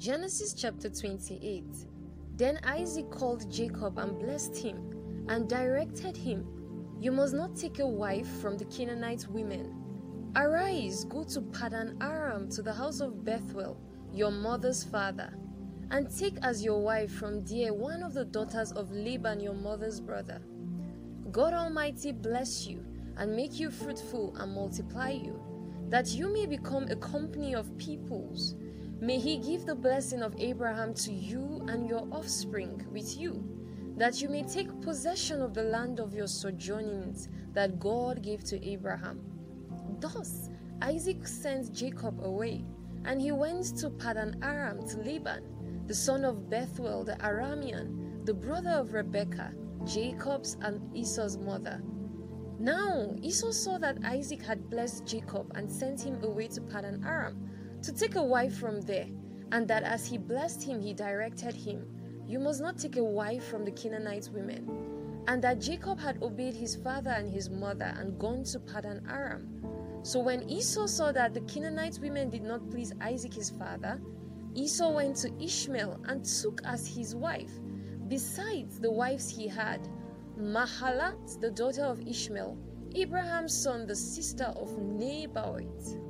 Genesis chapter 28 Then Isaac called Jacob and blessed him, and directed him, You must not take a wife from the Canaanite women. Arise, go to Padan Aram to the house of Bethuel, your mother's father, and take as your wife from there one of the daughters of Laban, your mother's brother. God Almighty bless you and make you fruitful and multiply you, that you may become a company of peoples. May He give the blessing of Abraham to you and your offspring with you, that you may take possession of the land of your sojournings that God gave to Abraham. Thus Isaac sent Jacob away, and he went to Padan Aram to Laban, the son of Bethuel the Aramean, the brother of Rebekah, Jacob's and Esau's mother. Now Esau saw that Isaac had blessed Jacob and sent him away to Padan Aram to take a wife from there, and that as he blessed him, he directed him, You must not take a wife from the Canaanite women. And that Jacob had obeyed his father and his mother and gone to Padan Aram. So when Esau saw that the Canaanite women did not please Isaac his father, Esau went to Ishmael and took as his wife, besides the wives he had, Mahalath, the daughter of Ishmael, Abraham's son, the sister of Nebaioth.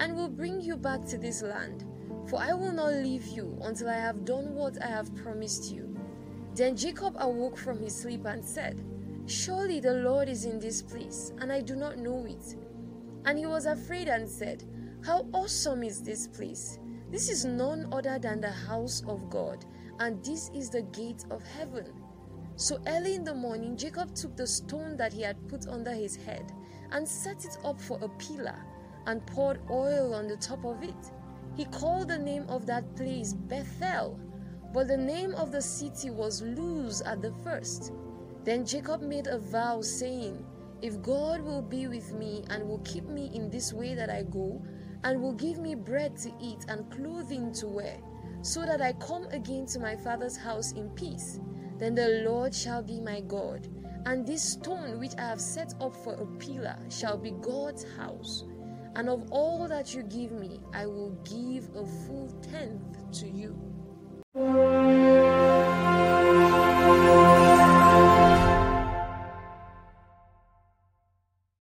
and will bring you back to this land. For I will not leave you until I have done what I have promised you. Then Jacob awoke from his sleep and said, Surely the Lord is in this place, and I do not know it. And he was afraid and said, How awesome is this place! This is none other than the house of God, and this is the gate of heaven. So early in the morning, Jacob took the stone that he had put under his head and set it up for a pillar and poured oil on the top of it. He called the name of that place Bethel, but the name of the city was Luz at the first. Then Jacob made a vow, saying, If God will be with me and will keep me in this way that I go, and will give me bread to eat and clothing to wear, so that I come again to my father's house in peace, then the Lord shall be my God, and this stone which I have set up for a pillar shall be God's house. And of all that you give me, I will give a full tenth to you.